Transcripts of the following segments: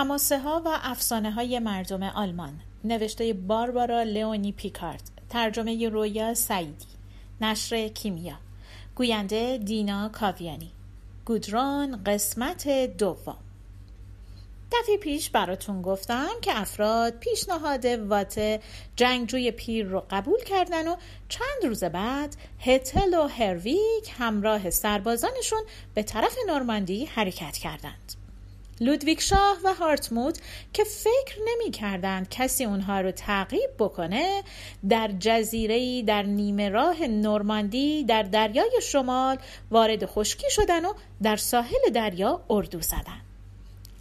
هماسه ها و افسانه های مردم آلمان. نوشته باربارا لئونی پیکارد. ترجمه رویا سعیدی. نشر کیمیا. گوینده دینا کاویانی. گودران قسمت دوم. دفعه پیش براتون گفتم که افراد پیشنهاد وات جنگجوی پیر رو قبول کردن و چند روز بعد هتل و هرویک همراه سربازانشون به طرف نورماندی حرکت کردند. لودویک شاه و هارتموت که فکر نمی کردند کسی اونها رو تعقیب بکنه در جزیره در نیمه راه نورماندی در دریای شمال وارد خشکی شدن و در ساحل دریا اردو زدن.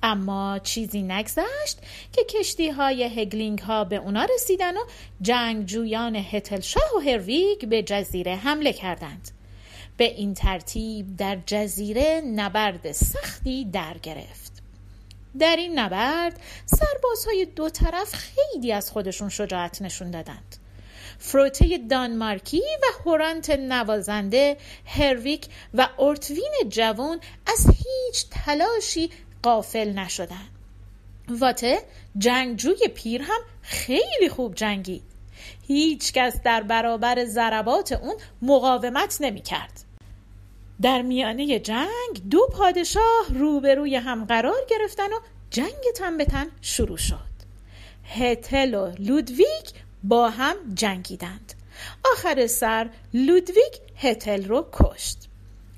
اما چیزی نگذشت که کشتی های هگلینگ ها به اونا رسیدن و جنگجویان هتلشاه و هرویگ به جزیره حمله کردند. به این ترتیب در جزیره نبرد سختی در گرفت. در این نبرد سربازهای دو طرف خیلی از خودشون شجاعت نشون دادند. فروته دانمارکی و هورانت نوازنده هرویک و اورتوین جوان از هیچ تلاشی قافل نشدند. واته جنگجوی پیر هم خیلی خوب جنگید. هیچ کس در برابر ضربات اون مقاومت نمی کرد. در میانه جنگ دو پادشاه روبروی هم قرار گرفتن و جنگ تن به تن شروع شد. هتل و لودویک با هم جنگیدند. آخر سر لودویک هتل رو کشت.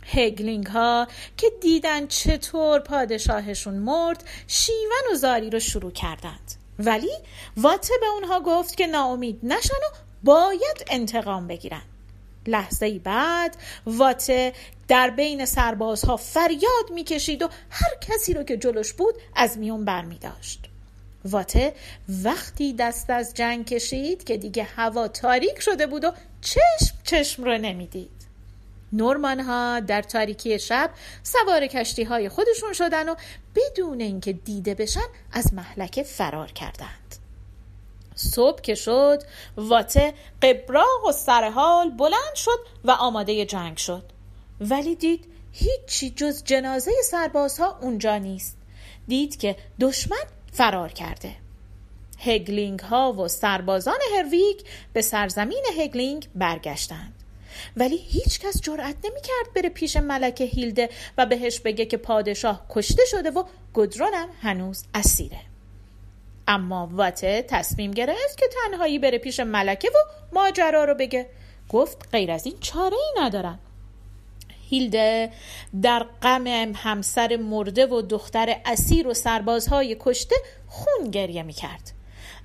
هگلینگ ها که دیدن چطور پادشاهشون مرد شیون و زاری رو شروع کردند. ولی واته به اونها گفت که ناامید نشن و باید انتقام بگیرن. لحظه بعد واته در بین سربازها فریاد می‌کشید و هر کسی رو که جلوش بود از میون بر می داشت. واته وقتی دست از جنگ کشید که دیگه هوا تاریک شده بود و چشم چشم رو نمی‌دید. نورمان ها در تاریکی شب سوار کشتی های خودشون شدن و بدون اینکه دیده بشن از مهلکه فرار کردند. صبح که شد واته قبراق و سرحال بلند شد و آماده جنگ شد. ولی دید هیچی جز جنازه سربازها اونجا نیست. دید که دشمن فرار کرده. هگلینگ ها و سربازان هرویک به سرزمین هگلینگ برگشتند. ولی هیچ کس جرأت نمی کرد بره پیش ملکه هیلده و بهش بگه که پادشاه کشته شده و گدرونم هنوز اسیره. اما واته تصمیم گرفت که تنهایی بره پیش ملکه و ماجرا رو بگه. گفت غیر از این چاره ای ندارم. هیلده در غم همسر مرده و دختر اسیر و سربازهای کشته خون گریه می کرد.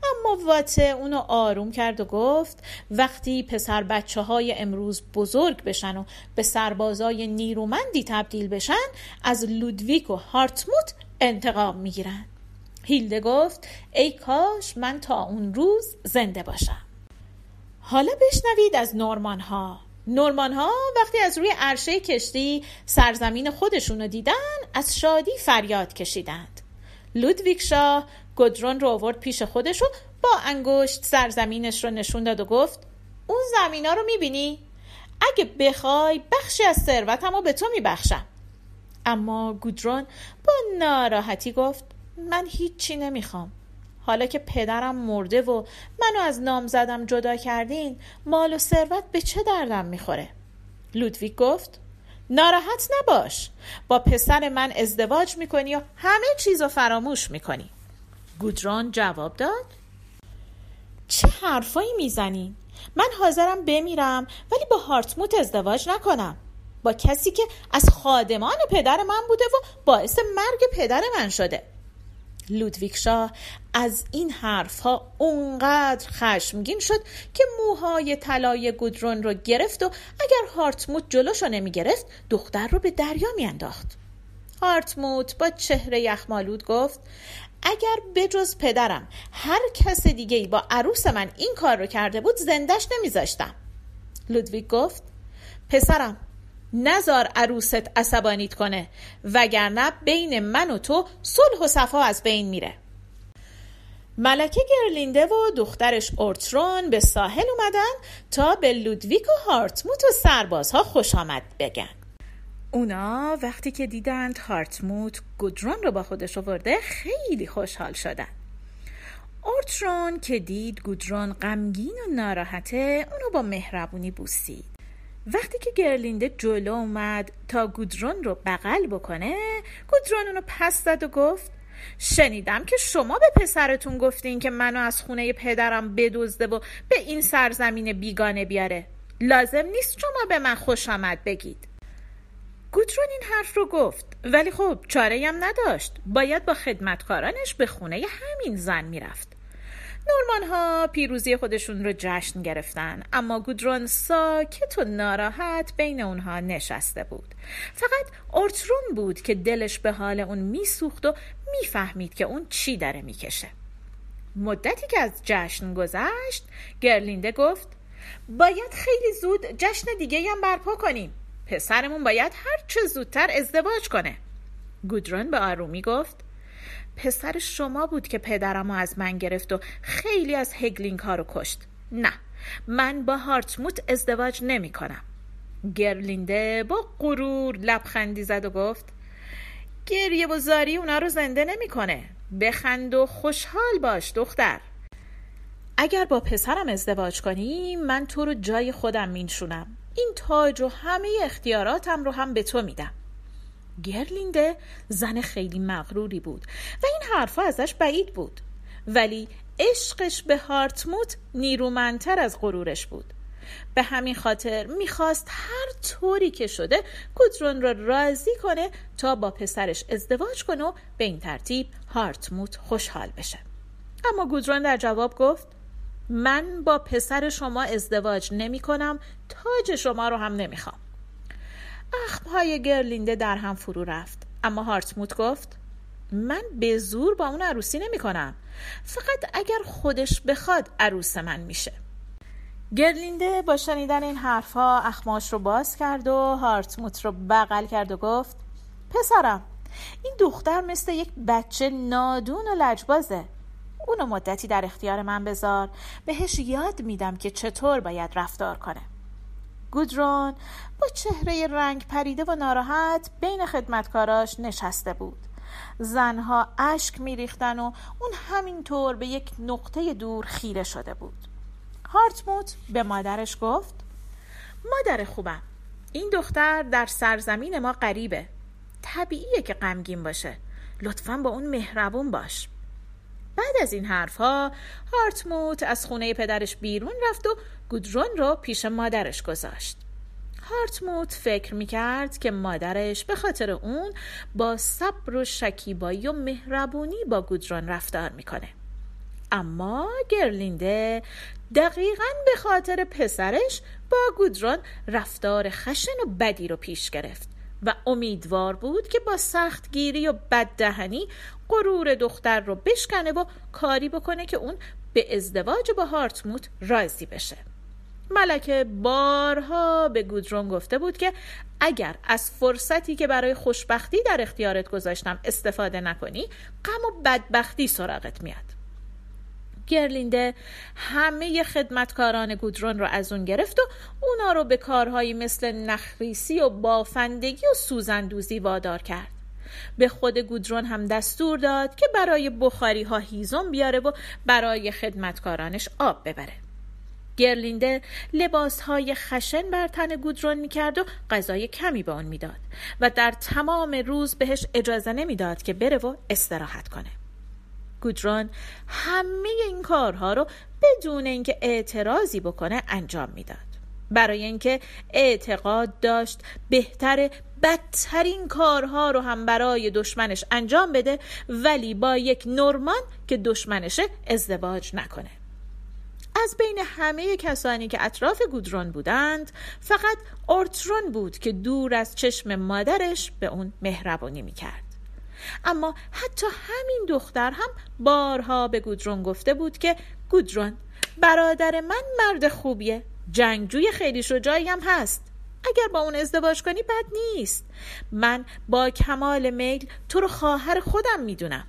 اما واته اونو آروم کرد و گفت وقتی پسر بچه های امروز بزرگ بشن و به سربازای نیرومندی تبدیل بشن از لودویک و هارتموت انتقام می‌گیرن. هیلده گفت ای کاش من تا اون روز زنده باشم. حالا بشنوید از نورمان ها نورمان ها وقتی از روی عرشه کشتی سرزمین خودشون رو دیدن از شادی فریاد کشیدند. لودویک شاه گدرون رو آورد پیش خودش و با انگشت سرزمینش رو نشون داد و گفت اون زمین ها رو می‌بینی؟ اگه بخوای بخشی از ثروتم رو به تو میبخشم. اما گودرون با ناراحتی گفت من هیچی نمی‌خوام. حالا که پدرم مرده و منو از نام زدم جدا کردین مال و ثروت به چه دردم می‌خوره؟ لودویک گفت ناراحت نباش. با پسر من ازدواج می‌کنی و همه چیز رو فراموش می‌کنی. گودران جواب داد چه حرفایی می‌زنی؟ من حاضرم بمیرم ولی با هارتموت ازدواج نکنم. با کسی که از خادمان پدر من بوده و باعث مرگ پدر من شده. لودویک شاه از این حرف ها اونقدر خشمگین شد که موهای طلای گودرون رو گرفت و اگر هارتموت جلوشو نمی گرفت دختر رو به دریا میانداخت. هارتموت با چهره یخمالود گفت اگر بجز پدرم هر کس دیگه با عروس من این کار رو کرده بود زندش نمیذاشتم. لودویک گفت پسرم نزار عروست عصبانیت کنه وگرنه بین من و تو صلح و صفا از بین میره. ملکه گرلینده و دخترش اورترون به ساحل اومدن تا به لودویک و هارتموت و سربازها خوش آمد بگن. اونا وقتی که دیدند هارتموت گودرون رو با خودش آورده خیلی خوشحال شدن. اورترون که دید گودرون غمگین و ناراحته اونو با مهربونی بوسید. وقتی که گرلینده جلو اومد تا گودرون رو بغل بکنه گودرون اونو پس زد و گفت شنیدم که شما به پسرتون گفتین که منو از خونه پدرم بدزده و به این سرزمین بیگانه بیاره. لازم نیست شما به من خوش آمد بگید. گودرون این حرف رو گفت ولی خب چاره هم نداشت. باید با خدمتکارانش به خونه همین زن می‌رفت. نورمان ها پیروزی خودشون رو جشن گرفتن اما گودرون ساکت و ناراحت بین اونها نشسته بود. فقط اورترون بود که دلش به حال اون میسوخت و می‌فهمید که اون چی داره می‌کشه. مدتی که از جشن گذشت گرلینده گفت باید خیلی زود جشن دیگه هم برپا کنیم. پسرمون باید هر چه زودتر ازدواج کنه. گودرون به آرومی گفت پسر شما بود که پدرم از من گرفت و خیلی از هگلینگ ها رو کشت. نه من با هارتموت ازدواج نمی کنم. گرلینده با غرور لبخندی زد و گفت گریه و زاری اونا رو زنده نمی‌کنه بخند و خوشحال باش دختر. اگر با پسرم ازدواج کنی من تو رو جای خودم مینشونم. این تاج و همه اختیاراتم رو هم به تو میدم. گرلینده زن خیلی مغروری بود و این حرفا ازش بعید بود. ولی عشقش به هارتموت نیرومندتر از غرورش بود. به همین خاطر می‌خواست هر طوری که شده گودرون را راضی کنه تا با پسرش ازدواج کنه و به این ترتیب هارتموت خوشحال بشه. اما گودرون در جواب گفت من با پسر شما ازدواج نمی کنم تاج شما رو هم نمی‌خوام. اخمهای گرلینده در هم فرو رفت. اما هارتموت گفت من به زور با اون عروسی نمی کنم. فقط اگر خودش بخواد عروس من میشه. گرلینده با شنیدن این حرفها اخماش رو باز کرد و هارتموت رو بغل کرد و گفت پسرم این دختر مثل یک بچه نادون و لجبازه. اونو مدتی در اختیار من بذار. بهش یاد میدم که چطور باید رفتار کنه. گودرون با چهره رنگ پریده و ناراحت بین خدمتکاراش نشسته بود. زنها اشک میریختن و اون همینطور به یک نقطه دور خیره شده بود. هارتموت به مادرش گفت مادر خوبم این دختر در سرزمین ما غریبه. طبیعیه که غمگین باشه. لطفا با اون مهربون باش. بعد از این حرفها هارتموت از خونه پدرش بیرون رفت و گودرون رو پیش مادرش گذاشت. هارتموت فکر می‌کرد که مادرش به خاطر اون با صبر و شکیبایی و مهربونی با گودرون رفتار می‌کنه. اما گرلینده دقیقا به خاطر پسرش با گودرون رفتار خشن و بدی رو پیش گرفت و امیدوار بود که با سختگیری و بددهنی غرور دختر رو بشکنه و کاری بکنه که اون به ازدواج با هارتموت راضی بشه. ملکه بارها به گودرون گفته بود که اگر از فرصتی که برای خوشبختی در اختیارت گذاشتم استفاده نکنی غم و بدبختی سراغت میاد. گرلینده همه خدمتکاران گودرون رو از اون گرفت و اونا رو به کارهایی مثل نخریسی و بافندگی و سوزندوزی وادار کرد. به خود گودرون هم دستور داد که برای بخاری ها هیزم بیاره و برای خدمتکارانش آب ببره. گرلینده لباس های خشن بر تن گودرون می‌کرد و غذای کمی به آن می‌داد و در تمام روز بهش اجازه نمی‌داد که بره و استراحت کنه. گودرون همه این کارها رو بدون اینکه اعتراضی بکنه انجام می‌داد. برای اینکه اعتقاد داشت بهتر بدترین کارها رو هم برای دشمنش انجام بده ولی با یک نورمان که دشمنشه ازدواج نکنه. از بین همه کسانی که اطراف گودرون بودند فقط اورترون بود که دور از چشم مادرش به اون مهربانی می‌کرد. اما حتی همین دختر هم بارها به گودرون گفته بود که گودرون برادر من مرد خوبیه جنگجوی خیلی شجاعی هم هست. اگر با اون ازدواج کنی بد نیست. من با کمال میل تو رو خواهر خودم می‌دونم.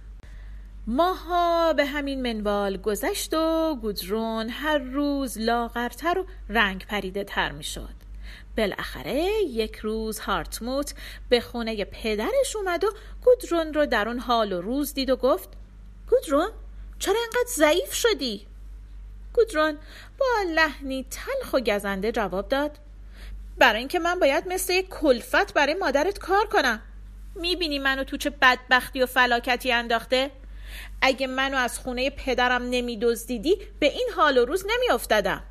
ماها به همین منوال گذشت و گودرون هر روز لاغرتر و رنگ پریده تر می شد. بالاخره یک روز هارتموت به خونه پدرش اومد و گودرون رو در اون حال و روز دید و گفت گودرون چرا انقدر ضعیف شدی؟ گودرون با لحنی تلخ و گزنده جواب داد برای اینکه من باید مثل یک کلفت برای مادرت کار کنم می‌بینی منو تو چه بدبختی و فلاکتی انداخته؟ اگه منو از خونه پدرم نمیدزدیدی به این حال و روز نمیافتادم.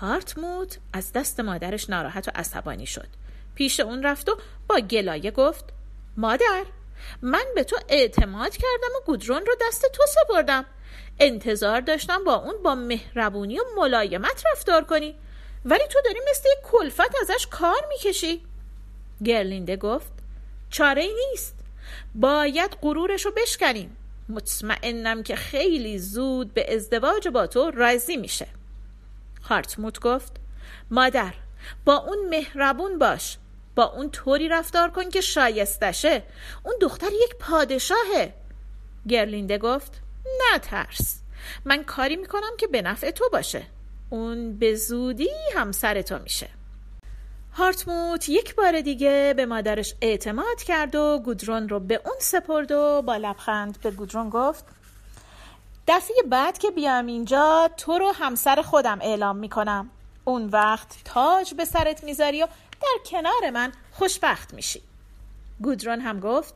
هارتموت از دست مادرش ناراحت و عصبانی شد. پیش اون رفت و با گلایه گفت مادر من به تو اعتماد کردم و گودرون رو دست تو سپردم. انتظار داشتم با اون با مهربونی و ملایمت رفتار کنی. ولی تو داری مثل یک کلفت ازش کار می‌کشی. گرلینده گفت چاره ای نیست. باید غرورش رو بشکنیم. مطمئنم که خیلی زود به ازدواج با تو راضی میشه. هارتموت گفت مادر با اون مهربون باش. با اون طوری رفتار کن که شایستشه. اون دختر یک پادشاهه. گرلینده گفت نه ترس من کاری می‌کنم که به نفع تو باشه. اون به زودی همسر تو میشه. هارتموت یک بار دیگه به مادرش اعتماد کرد و گودرون رو به اون سپرد و با لبخند به گودرون گفت دفعه بعد که بیام اینجا تو رو همسر خودم اعلام می‌کنم. اون وقت تاج به سرت می‌ذاری و در کنار من خوشبخت میشی. گودرون هم گفت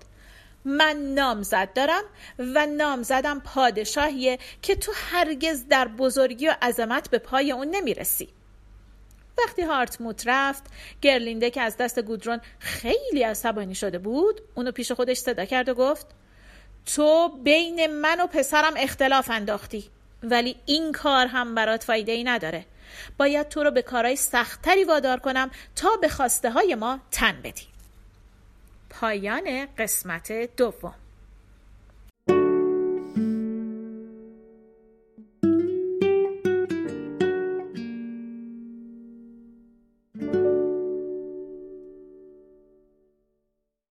من نامزد دارم و نامزدم پادشاهیه که تو هرگز در بزرگی و عظمت به پای اون نمی‌رسی. وقتی هارتموت رفت گرلینده که از دست گودرون خیلی عصبانی شده بود اونو پیش خودش صدا کرد و گفت تو بین من و پسرم اختلاف انداختی ولی این کار هم برات فایده ای نداره. باید تو رو به کارهای سختتری وادار کنم تا به خواسته های ما تن بدی. پایان قسمت دوم.